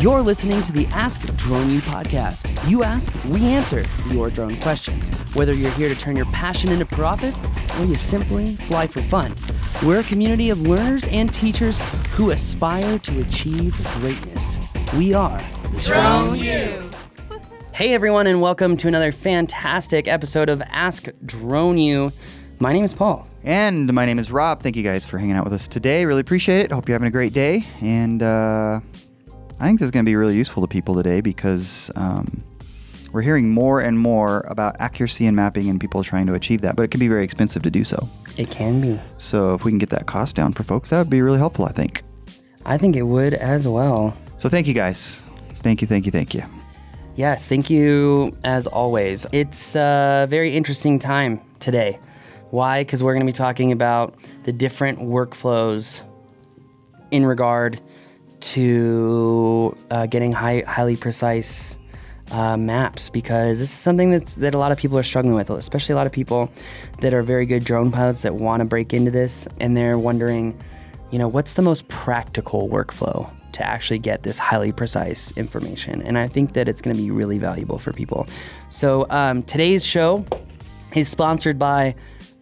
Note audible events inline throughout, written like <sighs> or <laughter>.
You're listening to the Ask Drone U podcast. You ask, we answer your drone questions. Whether you're here to turn your passion into profit or you simply fly for fun, we're a community of learners and teachers who aspire to achieve greatness. We are Drone U. Hey everyone, and welcome to another fantastic episode of Ask Drone U. My name is Paul. And my name is Rob. Thank you guys for hanging out with us today. Really appreciate it. Hope you're having a great day. And uh, I think this is going to be really useful to people today because um, we're hearing more and more about accuracy in mapping and people trying to achieve that, but it can be very expensive to do so. It can be. So if we can get that cost down for folks, that would be really helpful, I think. I think it would as well. So thank you guys. Thank you, thank you, thank you. Yes, thank you as always. It's a very interesting time today. Why? Because we're going to be talking about the different workflows in regard to uh, getting high, highly precise uh, maps because this is something that's that a lot of people are struggling with, especially a lot of people that are very good drone pilots that want to break into this and they're wondering, you know, what's the most practical workflow to actually get this highly precise information? And I think that it's going to be really valuable for people. So um, today's show is sponsored by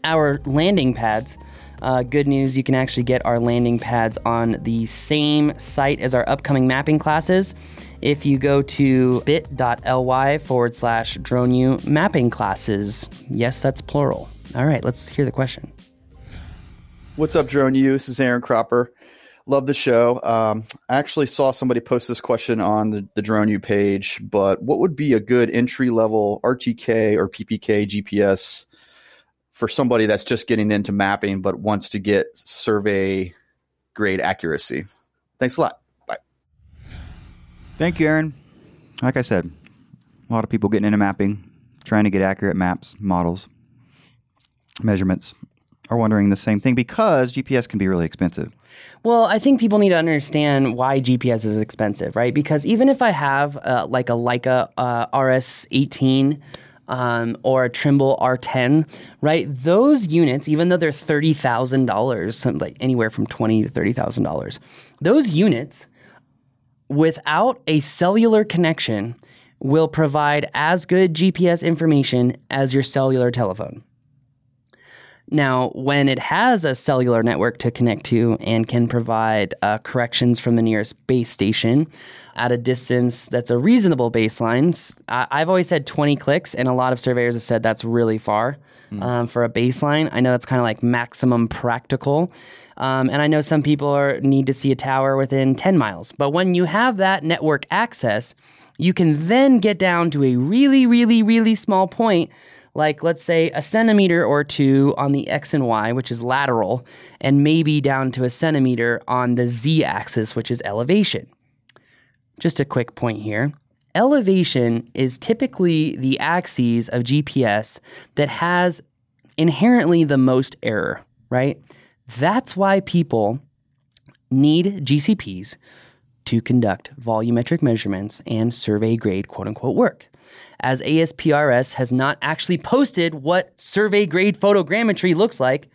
our landing pads. Uh, good news, you can actually get our landing pads on the same site as our upcoming mapping classes. If you go to bit.ly forward slash drone mapping classes, yes, that's plural. All right, let's hear the question. What's up, Drone? This is Aaron Cropper. Love the show. Um, I actually saw somebody post this question on the, the Drone page, but what would be a good entry level RTK or PPK GPS for somebody that's just getting into mapping but wants to get survey grade accuracy? Thanks a lot. Bye. Thank you, Aaron. Like I said, a lot of people getting into mapping, trying to get accurate maps, models, measurements, are wondering the same thing because GPS can be really expensive. Well, I think people need to understand why GPS is expensive, right? Because even if I have uh, like a Leica uh, RS18 um, or a Trimble R10, right? Those units, even though they're thirty thousand dollars, like anywhere from twenty to thirty thousand dollars, those units, without a cellular connection, will provide as good GPS information as your cellular telephone. Now, when it has a cellular network to connect to and can provide uh, corrections from the nearest base station at a distance that's a reasonable baseline, I- I've always said 20 clicks, and a lot of surveyors have said that's really far um, for a baseline. I know that's kind of like maximum practical. Um, and I know some people are, need to see a tower within 10 miles. But when you have that network access, you can then get down to a really, really, really small point like let's say a centimeter or two on the x and y, which is lateral, and maybe down to a centimeter on the z axis, which is elevation. Just a quick point here. Elevation is typically the axis of GPS that has inherently the most error, right? That's why people need GCPs to conduct volumetric measurements and survey grade quote unquote work as ASPRS has not actually posted what survey grade photogrammetry looks like.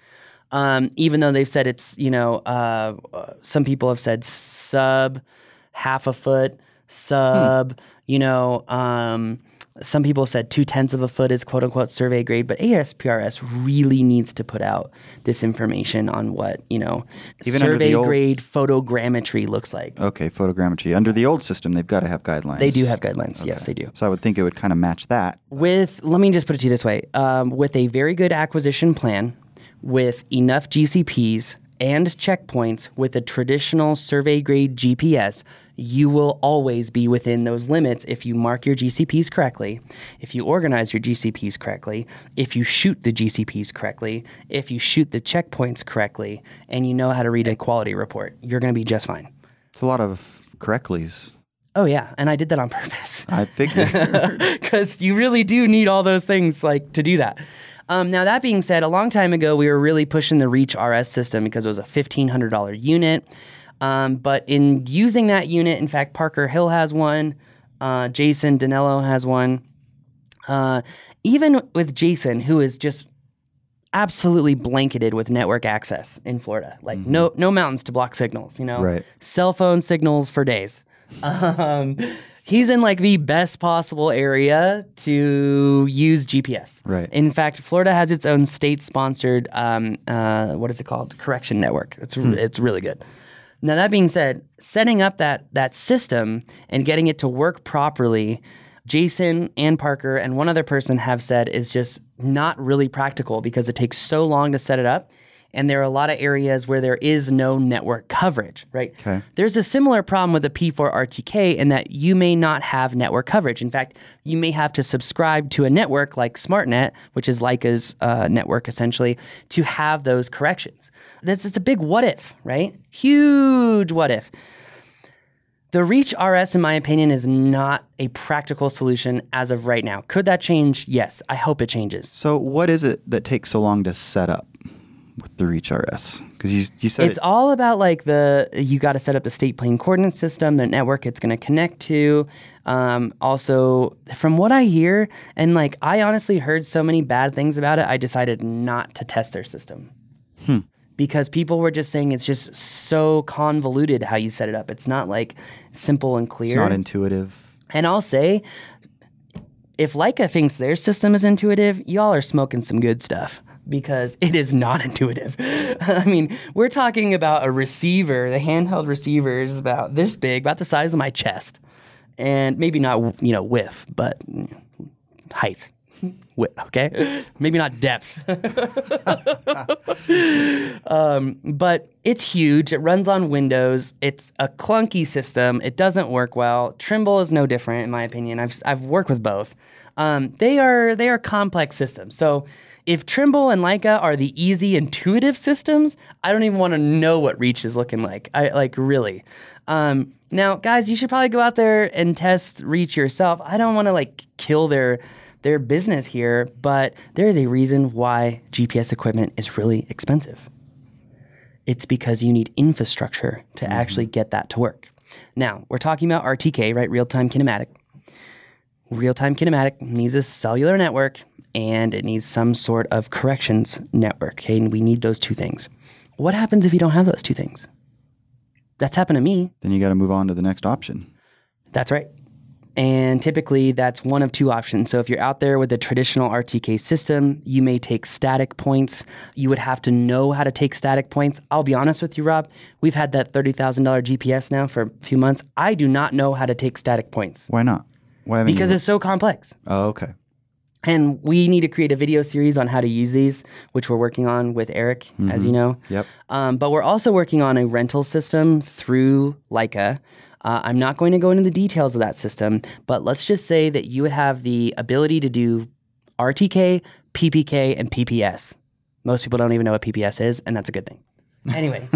Um, even though they've said it's, you know, uh, uh, some people have said sub half a foot, sub, you know, um, some people said two tenths of a foot is quote unquote survey grade, but ASPRS really needs to put out this information on what, you know, Even survey old- grade photogrammetry looks like. Okay, photogrammetry. Under the old system, they've got to have guidelines. They do have guidelines. Yes, they do. So I would think it would kind of match that. with let me just put it to you this way um, with a very good acquisition plan with enough gcps and checkpoints with a traditional survey grade gps you will always be within those limits if you mark your gcps correctly if you organize your gcps correctly if you shoot the gcps correctly if you shoot the checkpoints correctly and you know how to read a quality report you're going to be just fine It's a lot of correctly's. oh yeah and i did that on purpose I figured. <laughs> because you really do need all those things like to do that. Um, now that being said, a long time ago we were really pushing the Reach RS system because it was a fifteen hundred dollar unit. Um, but in using that unit, in fact, Parker Hill has one, uh, Jason Danello has one. Uh, even with Jason, who is just absolutely blanketed with network access in Florida, like no no mountains to block signals. You know, Right. cell phone signals for days. <laughs> Um, he's in like the best possible area to use GPS. Right. In fact, Florida has its own state-sponsored um, uh, what is it called? Correction network. It's it's really good. Now that being said, setting up that that system and getting it to work properly, Jason and Parker and one other person have said is just not really practical because it takes so long to set it up. And there are a lot of areas where there is no network coverage, right? Okay. There's a similar problem with the P4 RTK in that you may not have network coverage. In fact, you may have to subscribe to a network like SmartNet, which is Leica's uh, network essentially, to have those corrections. That's it's a big what if, right? Huge what if. The Reach RS, in my opinion, is not a practical solution as of right now. Could that change? Yes. I hope it changes. So, what is it that takes so long to set up with the Reach RS? Because you, you said It's it, all about like the you got to set up the state plane coordinate system, the network it's going to connect to. Um, also, from what I hear, and like I honestly heard so many bad things about it, I decided not to test their system because people were just saying it's just so convoluted how you set it up. It's not like simple and clear. it's not intuitive. And I'll say, if Leica thinks their system is intuitive, y'all are smoking some good stuff because it is not <laughs> intuitive. I mean, we're talking about a receiver. The handheld receiver is about this big, about the size of my chest, and maybe not you know width, but height. Width, okay, maybe not depth. <laughs> um, but it's huge. It runs on Windows. It's a clunky system. It doesn't work well. Trimble is no different, in my opinion. I've I've worked with both. Um, they are they are complex systems. So if Trimble and Leica are the easy, intuitive systems, I don't even want to know what Reach is looking like. I like really. Um, now, guys, you should probably go out there and test Reach yourself. I don't want to like kill their their business here, but there is a reason why GPS equipment is really expensive. It's because you need infrastructure to mm-hmm. actually get that to work. Now, we're talking about RTK, right? Real time kinematic. Real time kinematic needs a cellular network and it needs some sort of corrections network. Okay, and we need those two things. What happens if you don't have those two things? That's happened to me. Then you got to move on to the next option. That's right. And typically, that's one of two options. So, if you're out there with a traditional RTK system, you may take static points. You would have to know how to take static points. I'll be honest with you, Rob. We've had that $30,000 GPS now for a few months. I do not know how to take static points Why not? Why because you? it's so complex. oh, okay. And we need to create a video series on how to use these, which we're working on with Eric, as you know. Yep. Um, but we're also working on a rental system through Leica. Uh, I'm not going to go into the details of that system, but let's just say that you would have the ability to do RTK, PPK, and PPS. Most people don't even know what PPS is, and that's a good thing. <laughs> Anyway,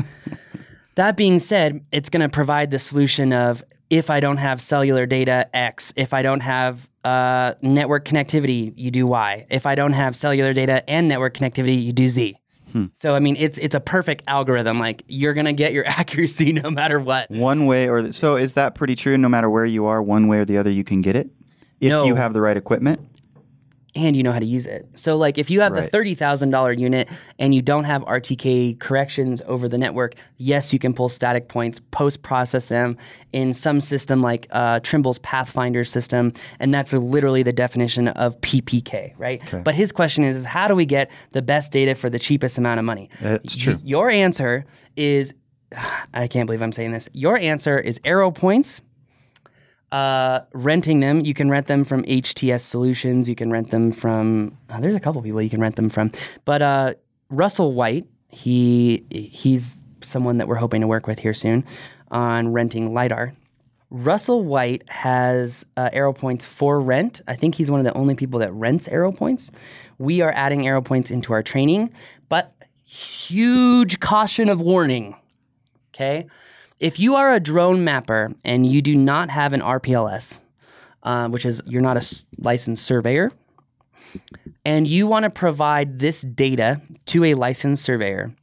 that being said, it's going to provide the solution of if I don't have cellular data, X. If I don't have uh, network connectivity, you do Y. If I don't have cellular data and network connectivity, you do Z. Hmm. So I mean, it's it's a perfect algorithm. Like you're gonna get your <laughs> accuracy no matter what. One way or the, so is that pretty true? No matter where you are, one way or the other, you can get it if No. you have the right equipment. And you know how to use it. So like if you have the thirty thousand dollar unit and you don't have RTK corrections over the network, yes, you can pull static points, post process them in some system like uh, Trimble's Pathfinder system, and that's literally the definition of PPK, right? But his question is, is how do we get the best data for the cheapest amount of money? That's Y- true. Your answer is, <sighs> I can't believe I'm saying this. Your answer is AeroPoints uh, renting them. You can rent them from HTS Solutions. You can rent them from. uh, there's a couple people you can rent them from, but uh, Russell White, he he's someone that we're hoping to work with here soon on renting lidar. Russell White has uh, AeroPoints for rent. I think he's one of the only people that rents AeroPoints. We are adding AeroPoints into our training, but huge caution of warning. Okay. If you are a drone mapper and you do not have an RPLS, uh, which is you're not a licensed surveyor, and you want to provide this data to a licensed surveyor,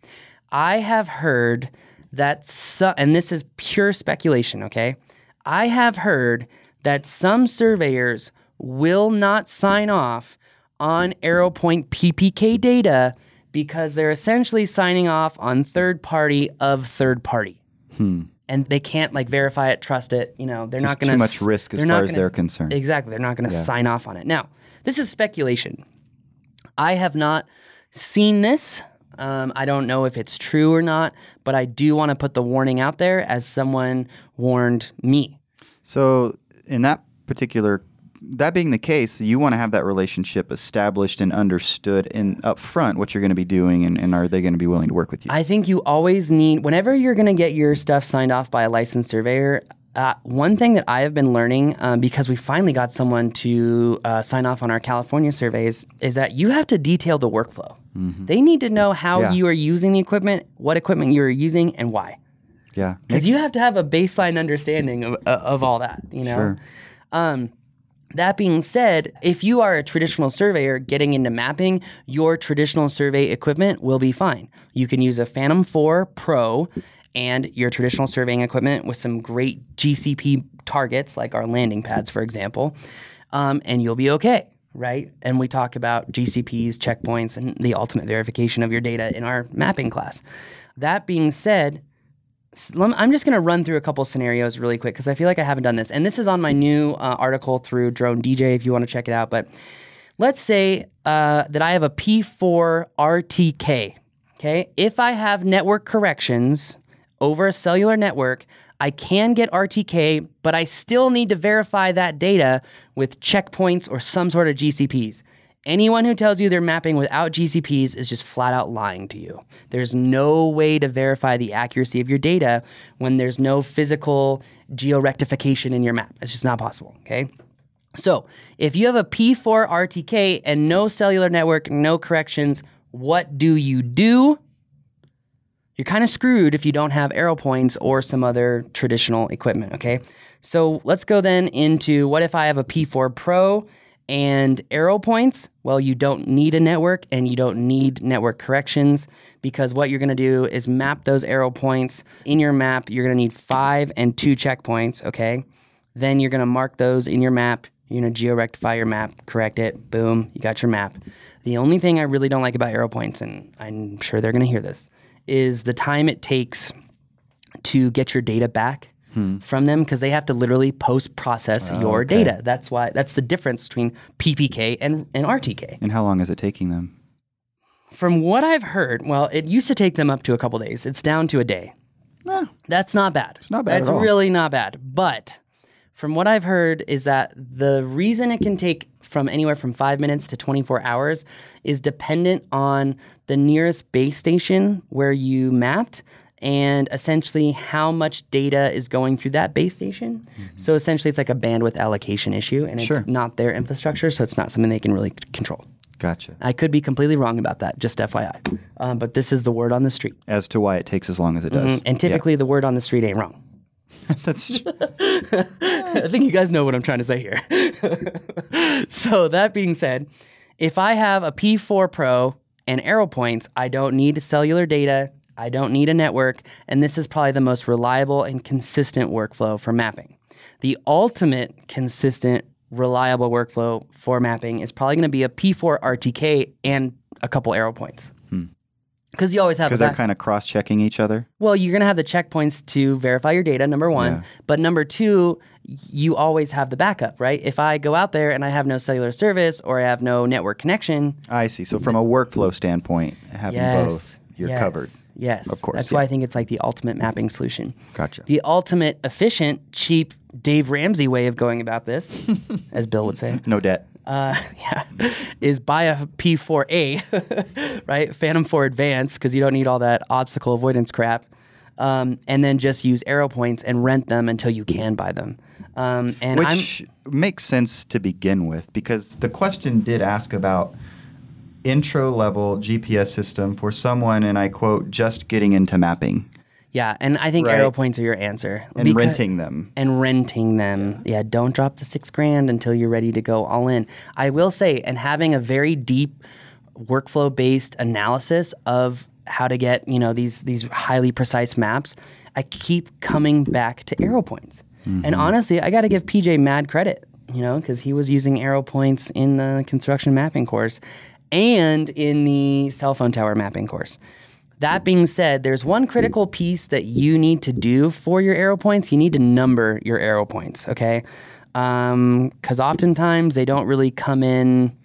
I have heard that, so, and this is pure speculation, okay? I have heard that some surveyors will not sign off on AeroPoint PPK data because they're essentially signing off on third party of third party. And they can't like verify it, trust it. You know, they're Just not going to too much risk as far as they're s- concerned. Exactly, they're not going to Yeah. sign off on it. Now, this is speculation. I have not seen this. Um, I don't know if it's true or not, but I do want to put the warning out there as someone warned me. So, in that particular, that being the case, you want to have that relationship established and understood in up front what you're going to be doing, and, and are they going to be willing to work with you? I think you always need, whenever you're going to get your stuff signed off by a licensed surveyor, uh, one thing that I have been learning um, because we finally got someone to uh, sign off on our California surveys is that you have to detail the workflow. They need to know how Mm-hmm. Yeah. you are using the equipment, what equipment you are using, and why. yeah, Because you have to have a baseline understanding of, uh, of all that, you know? Sure. Um, that being said, if you are a traditional surveyor getting into mapping, your traditional survey equipment will be fine. You can use a Phantom 4 Pro and your traditional surveying equipment with some great GCP targets, like our landing pads, for example, um, and you'll be okay, right? And we talk about GCPs, checkpoints, and the ultimate verification of your data in our mapping class. That being said, S- lem- I'm just going to run through a couple scenarios really quick because I feel like I haven't done this. And this is on my new uh, article through Drone DJ if you want to check it out. But let's say uh, that I have a P4 RTK. Okay. If I have network corrections over a cellular network, I can get RTK, but I still need to verify that data with checkpoints or some sort of GCPs. Anyone who tells you they're mapping without GCPs is just flat out lying to you. There's no way to verify the accuracy of your data when there's no physical georectification in your map. It's just not possible, okay? So, if you have a P4 RTK and no cellular network, no corrections, what do you do? You're kind of screwed if you don't have AeroPoints or some other traditional equipment, okay? So let's go then into what if I have a P4 Pro and AeroPoints? Well, you don't need a network and you don't need network corrections because what you're gonna do is map those AeroPoints. In your map, you're gonna need five and two checkpoints, okay? Then you're gonna mark those in your map. You're gonna georectify your map, correct it, boom, you got your map. The only thing I really don't like about AeroPoints, and I'm sure they're gonna hear this, is the time it takes to get your data back Hmm. from them because they have to literally post process oh, your data. That's why that's the difference between PPK and, and RTK. and how long is it taking them? From what I've heard, well, it used to take them up to a couple days. It's down to a day. No, That's not bad. It's not bad That's really not bad. But from what I've heard is that the reason it can take from anywhere from five minutes to 24 hours is dependent on the nearest base station where you mapped and essentially how much data is going through that base station. So essentially, it's like a bandwidth allocation issue, and it's Sure. not their infrastructure, so it's not something they can really c- control. gotcha. I could be completely wrong about that, just FYI. Um, but this is the word on the street. As to why it takes as long as it does. And typically, the word on the street ain't wrong. Yeah. <laughs> that's <laughs> I think you guys know what I'm trying to say here. <laughs> so that being said, if I have a P4 Pro and AeroPoints, I don't need cellular data. I don't need a network, and this is probably the most reliable and consistent workflow for mapping. The ultimate consistent, reliable workflow for mapping is probably going to be a P4 RTK and a couple AeroPoints. Hmm. Because you always have because they're kind of cross-checking each other. well, you're going to have the checkpoints to verify your data, number one. Yeah. But number two, you always have the backup, right? If I go out there and I have no cellular service or I have no network connection, I see. So from a workflow standpoint, having yes, both, you're yes, covered. Yes, Of course, That's yeah. why I think it's like the ultimate mapping solution. Gotcha. The ultimate efficient, cheap Dave Ramsey way of going about this, <laughs> as Bill would say, No debt. uh, <laughs> yeah, is buy a P4A, <laughs> right? Phantom 4 Advance, because you don't need all that obstacle avoidance crap. Um, and then just use AeroPoints and rent them until you can buy them. Um, and I'm, Which makes sense to begin with because the question did ask about intro level GPS system for someone, and I quote, just getting into mapping yeah, and I think Right. AeroPoints are your answer. and Because- renting them. and renting them. Yeah. don't drop the six grand until you're ready to go all in. I will say, and having a very deep workflow based analysis of how to get you know these these highly precise maps, I keep coming back to AeroPoints. And mm-hmm. honestly, I got to give PJ mad credit, you know, because he was using AeroPoints in the construction mapping course and in the cell phone tower mapping course That being said, there's one critical piece that you need to do for your AeroPoints. You need to number your AeroPoints, okay? Because oftentimes they don't really come in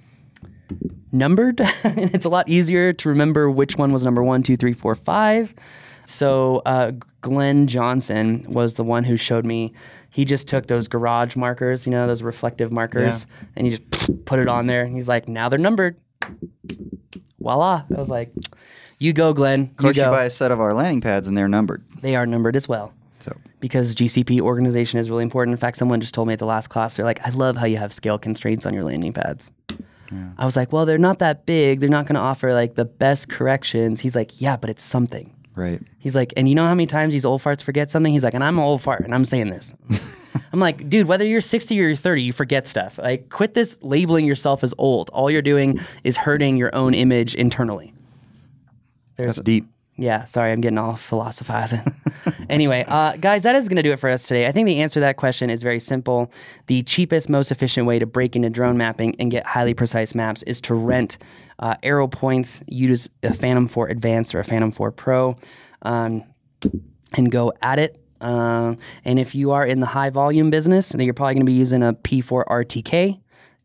numbered, <laughs> and it's a lot easier to remember which one was number one, two, three, four, five. So uh, Glenn Johnson was the one who showed me. He just took those garage markers, you know, those reflective markers, and he just put it on there. And he's like, now they're numbered. Voila! I was like, you go, Glenn. Of course, you you go. buy a set of our landing pads and they're numbered. They are numbered as well So because GCP organization is really important. In fact, someone just told me at the last class, they're like, I love how you have scale constraints on your landing pads. I was like, well, they're not that big. They're not going to offer like the best corrections. He's like, yeah, but it's something. Right. He's like, and you know how many times these old farts forget something? He's like, and I'm an old fart and I'm saying this. <laughs> I'm like, dude, whether you're 60 or you're 30, you forget stuff. Like, quit this labeling yourself as old. All you're doing is hurting your own image internally. That's deep. Yeah, sorry, I'm getting all philosophizing. <laughs> anyway, uh, guys, that is going to do it for us today. I think the answer to that question is very simple. The cheapest, most efficient way to break into drone mapping and get highly precise maps is to rent uh, AeroPoints, use a Phantom 4 Advanced or a Phantom 4 Pro, um, and go at it. Uh, and if you are in the high volume business, then you're probably going to be using a P4 RTK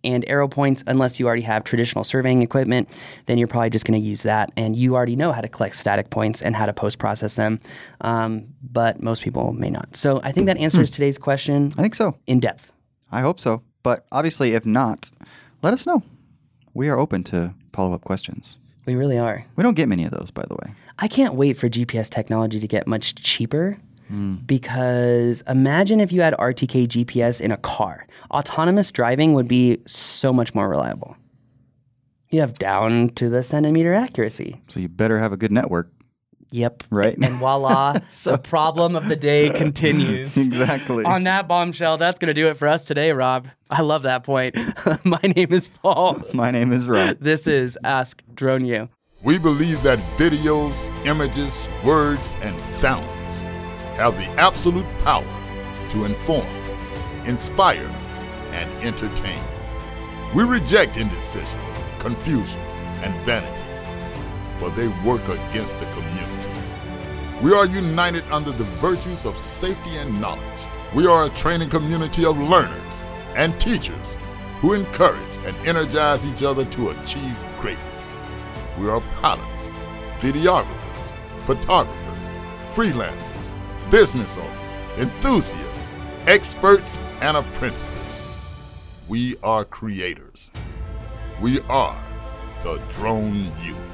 and AeroPoints unless you already have traditional surveying equipment then you're probably just going to use that and you already know how to collect static points and how to post process them um, but most people may not so i think that answers today's question I think so. in depth I hope so. But obviously, if not, let us know. We are open to follow up questions. we really are We don't get many of those, by the way. i can't wait for gps technology to get much cheaper because imagine if you had rtk gps in a car autonomous driving would be so much more reliable you have down to the centimeter accuracy So you better have a good network, Yep. right? And voila, <laughs> the problem of the day <laughs> continues. exactly. On that bombshell, that's going to do it for us today, Rob. I love that point. <laughs> My name is Paul. My name is Rob. This is Ask Drone U. We believe that videos, images, words, and sounds have the absolute power to inform, inspire, and entertain. We reject indecision, confusion, and vanity, for they work against the community. We are united under the virtues of safety and knowledge. We are a training community of learners and teachers who encourage and energize each other to achieve greatness. We are pilots, videographers, photographers, freelancers, business owners, enthusiasts, experts, and apprentices. We are creators. We are the Drone U.